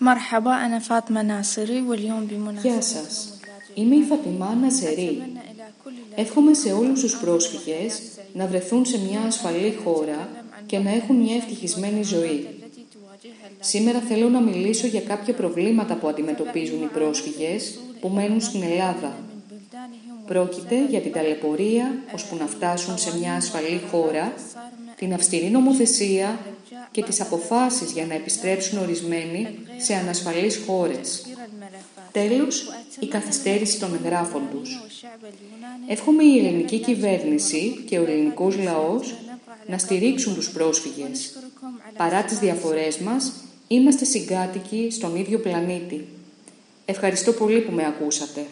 مرحبا أنا فاطمة ناصري واليوم بمناسبة Γεια σας. Είμαι η Φατιμά Ναζερή. Εύχομαι σε όλους τους πρόσφυγες να βρεθούν σε μια ασφαλή χώρα και να έχουν μια ευτυχισμένη ζωή. Σήμερα θέλω να μιλήσω για κάποια προβλήματα που αντιμετωπίζουν οι πρόσφυγες που μένουν στην Ελλάδα. Πρόκειται για την ταλαιπωρία ώσπου να φτάσουν σε μια ασφαλή χώρα, την αυστηρή νομοθεσία και τις αποφάσεις για να επιστρέψουν ορισμένοι σε ανασφαλείς χώρες. Τέλος, η καθυστέρηση των εγγράφων τους. Εύχομαι η ελληνική κυβέρνηση και ο ελληνικός λαός να στηρίξουν τους πρόσφυγες. Παρά τις διαφορές μας, είμαστε συγκάτοικοι στον ίδιο πλανήτη. Ευχαριστώ πολύ που με ακούσατε.